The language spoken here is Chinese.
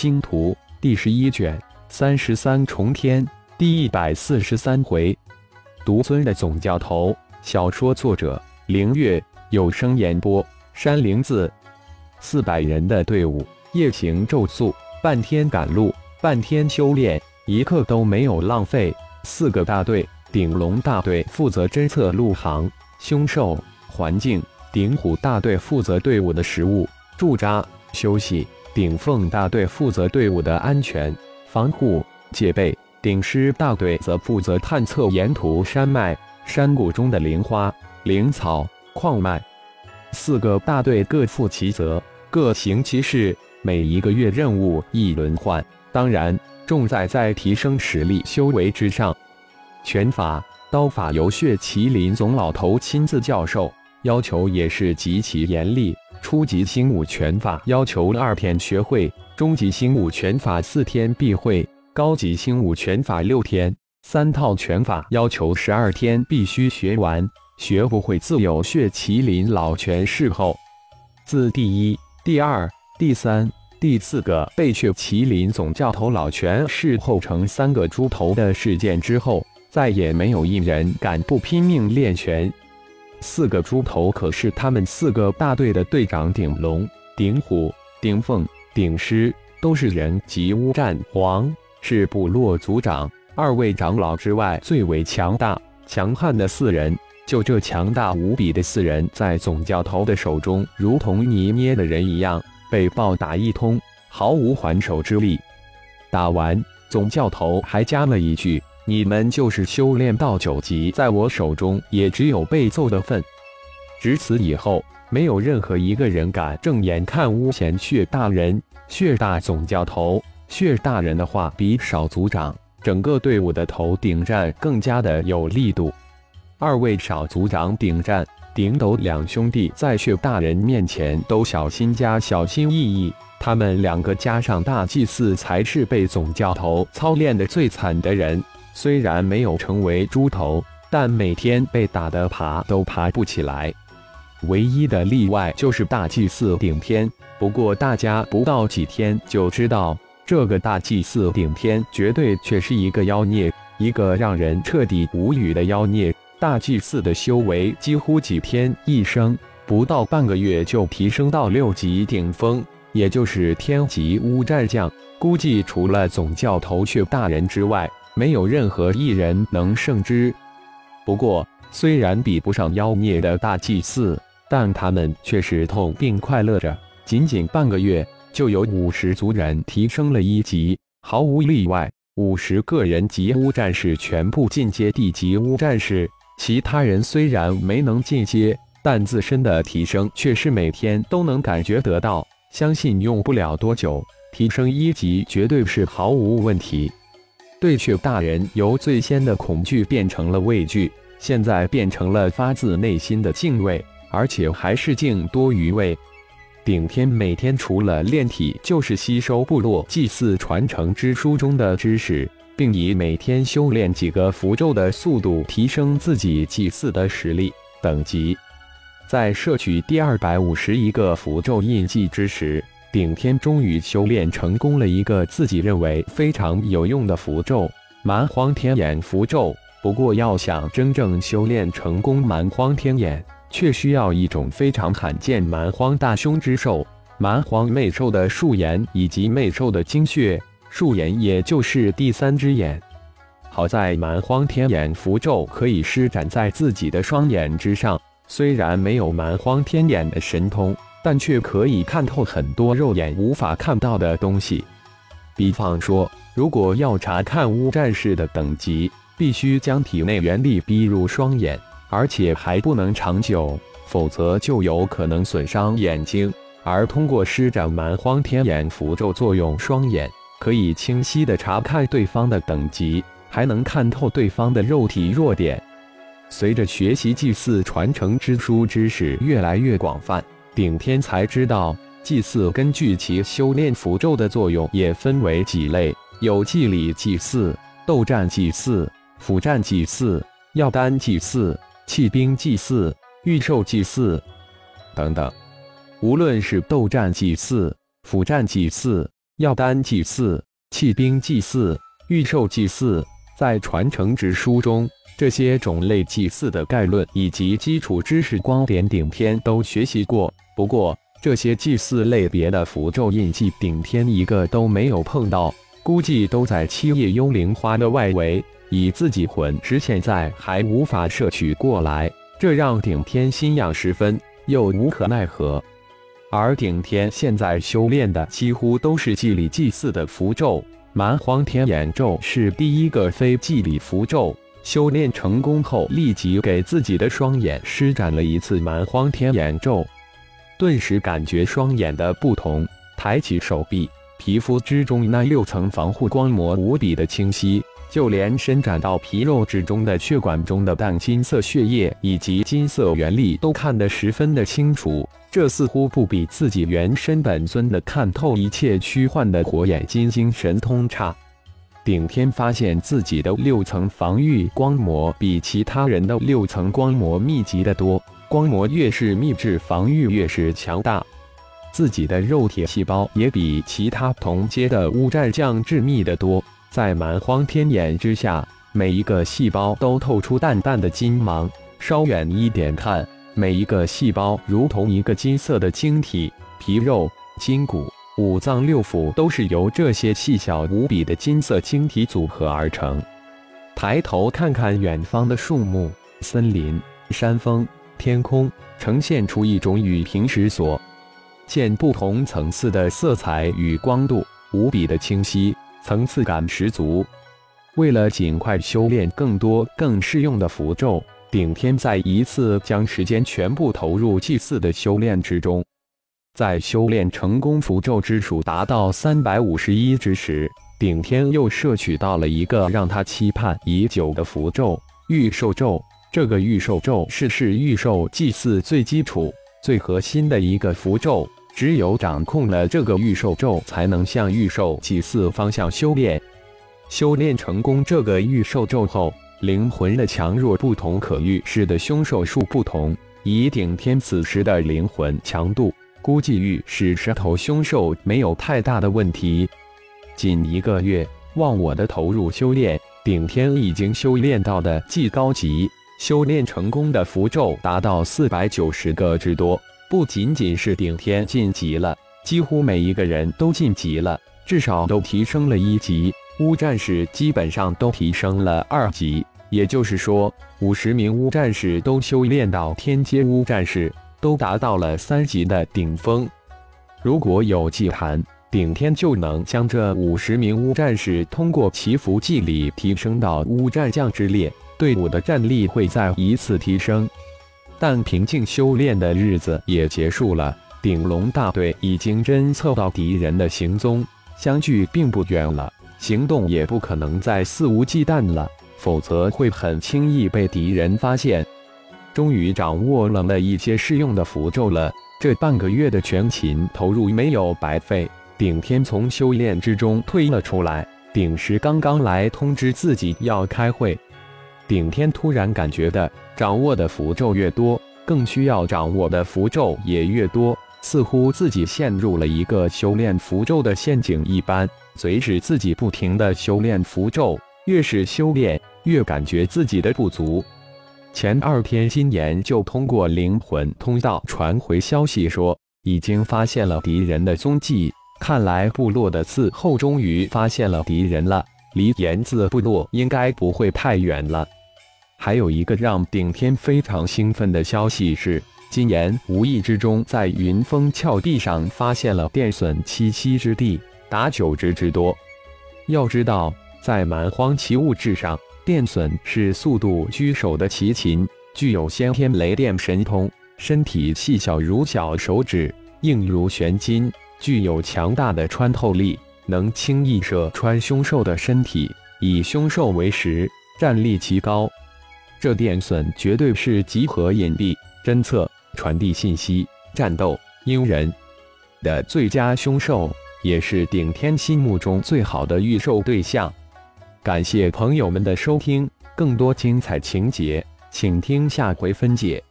星图第十一卷三十三重天第一百四十三回，独尊的总教头。小说作者：凌月，有声演播：山灵子。四百人的队伍，夜行昼宿，半天赶路，半天修炼，一刻都没有浪费。四个大队，顶龙大队负责侦测路航、凶兽、环境；顶虎大队负责队伍的食物、驻扎、休息；顶凤大队负责队伍的安全、防护、戒备；顶狮大队则负责探测沿途山脉、山谷中的灵花、灵草、矿脉。四个大队各负其责，各行其事。每一个月任务一轮换，当然重在在提升实力修为之上。拳法、刀法由血麒麟总老头亲自教授，要求也是极其严厉。初级星武拳法要求二天学会，中级星武拳法四天必会，高级星武拳法六天。三套拳法要求十二天必须学完。学不会自有血麒麟老拳侍候。自第一、第二、第三、第四个被血麒麟总教头老拳侍候成三个猪头的事件之后，再也没有一人敢不拼命练拳。四个猪头可是他们四个大队的队长，顶龙、顶虎、顶凤、顶狮，都是人级乌战皇，是部落族长、二位长老之外最为强大、强悍的四人。就这强大无比的四人，在总教头的手中，如同泥捏的人一样，被暴打一通，毫无还手之力。打完，总教头还加了一句：“你们就是修炼到九级，在我手中也只有被揍的份。”至此以后，没有任何一个人敢正眼看巫贤血大人、血大总教头。血大人的话比少族长整个队伍的头顶战更加的有力度。二位少族长顶战、顶斗两兄弟在血大人面前都小心加小心翼翼。他们两个加上大祭司，才是被总教头操练的最惨的人。虽然没有成为猪头，但每天被打得爬都爬不起来。唯一的例外就是大祭司顶天。不过大家不到几天就知道，这个大祭司顶天绝对却是一个妖孽，一个让人彻底无语的妖孽。大祭司的修为几乎几天一升，不到半个月就提升到六级顶峰，也就是天级乌战将。估计除了总教头血大人之外，没有任何一人能胜之。不过，虽然比不上妖孽的大祭司，但他们却是痛并快乐着。仅仅半个月，就有五十族人提升了一级，毫无例外，五十个人级乌战士全部进阶地级乌战士。其他人虽然没能进阶，但自身的提升却是每天都能感觉得到。相信用不了多久，提升一级绝对是毫无问题。对血大人由最先的恐惧变成了畏惧，现在变成了发自内心的敬畏，而且还是敬多于畏。顶天每天除了练体，就是吸收部落祭祀传承之书中的知识。并以每天修炼几个符咒的速度提升自己祭祀的实力等级。在摄取第二百五十一个符咒印记之时，顶天终于修炼成功了一个自己认为非常有用的符咒——蛮荒天眼符咒。不过，要想真正修炼成功蛮荒天眼，却需要一种非常罕见蛮荒大凶之兽——蛮荒魅兽的树岩以及魅兽的精血。树眼也就是第三只眼，好在蛮荒天眼符咒可以施展在自己的双眼之上。虽然没有蛮荒天眼的神通，但却可以看透很多肉眼无法看到的东西。比方说，如果要查看乌战士的等级，必须将体内元力逼入双眼，而且还不能长久，否则就有可能损伤眼睛。而通过施展蛮荒天眼符咒，作用双眼。可以清晰地查看对方的等级，还能看透对方的肉体弱点。随着学习祭祀传承之书知识越来越广泛，顶天才知道，祭祀根据其修炼符咒的作用也分为几类：有祭礼祭祀、斗战祭祀、辅战祭祀、药丹祭祀、弃兵祭祀、御兽祭祀等等。无论是斗战祭祀、辅战祭祀，药丹祭祀、弃兵祭祀、御兽祭祀，在传承之书中，这些种类祭祀的概论以及基础知识，光点顶天都学习过。不过，这些祭祀类别的符咒印记，顶天一个都没有碰到，估计都在七叶幽灵花的外围，以自己魂师现在还无法摄取过来，这让顶天心痒十分，又无可奈何。而顶天现在修炼的几乎都是祭礼祭祀的符咒，蛮荒天眼咒是第一个非祭礼符咒。修炼成功后，立即给自己的双眼施展了一次蛮荒天眼咒，顿时感觉双眼的不同。抬起手臂，皮肤之中那六层防护光膜无比的清晰。就连伸展到皮肉之中的血管中的淡金色血液以及金色原力都看得十分的清楚，这似乎不比自己原身本尊的看透一切虚幻的火眼金睛神通差。顶天发现自己的六层防御光膜比其他人的六层光膜密集的多，光膜越是密制，防御越是强大。自己的肉体细胞也比其他同阶的乌战将致密的多。在蛮荒天眼之下，每一个细胞都透出淡淡的金芒。稍远一点看，每一个细胞如同一个金色的晶体，皮肉、筋骨、五脏六腑都是由这些细小无比的金色晶体组合而成。抬头看看远方的树木、森林、山峰、天空，呈现出一种与平时所见不同层次的色彩与光度，无比的清晰。层次感十足。为了尽快修炼更多更适用的符咒，顶天再一次将时间全部投入祭祀的修炼之中。在修炼成功符咒之数达到三百五十一之时，顶天又摄取到了一个让他期盼已久的符咒——御兽咒。这个御兽咒是是御兽祭祀最基础、最核心的一个符咒。只有掌控了这个御兽咒，才能向御兽祭祀方向修炼。修炼成功这个御兽咒后，灵魂的强弱不同，可预示的凶兽数不同。以顶天此时的灵魂强度，估计御使十头凶兽没有太大的问题。仅一个月，忘我的投入修炼，顶天已经修炼到的既高级，修炼成功的符咒达到四百九十个之多。不仅仅是顶天晋级了，几乎每一个人都晋级了，至少都提升了一级。乌战士基本上都提升了二级，也就是说，五十名乌战士都修炼到天阶乌战士，都达到了三级的顶峰。如果有祭坛，顶天就能将这五十名乌战士通过祈福祭礼提升到乌战将之列，队伍的战力会再一次提升。但平静修炼的日子也结束了，顶龙大队已经侦测到敌人的行踪，相距并不远了，行动也不可能再肆无忌惮了，否则会很轻易被敌人发现。终于掌握了那一些适用的符咒了，这半个月的全勤投入没有白费。顶天从修炼之中退了出来，顶石刚刚来通知自己要开会。顶天突然感觉的，掌握的符咒越多，更需要掌握的符咒也越多，似乎自己陷入了一个修炼符咒的陷阱一般，随使自己不停的修炼符咒，越是修炼，越感觉自己的不足。前二天，金岩就通过灵魂通道传回消息说，已经发现了敌人的踪迹，看来部落的伺候终于发现了敌人了，离岩字部落应该不会太远了。还有一个让顶天非常兴奋的消息是，金岩无意之中在云峰峭壁上发现了电隼栖息之地，达九只之多。要知道，在蛮荒奇物质上，电隼是速度居首的奇禽，具有先天雷电神通，身体细小如小手指，硬如玄金，具有强大的穿透力，能轻易射穿凶兽的身体，以凶兽为食，战力极高。这电损绝对是集合隐蔽、侦测、传递信息、战斗、阴人的最佳凶兽，也是顶天心目中最好的预售对象。感谢朋友们的收听，更多精彩情节，请听下回分解。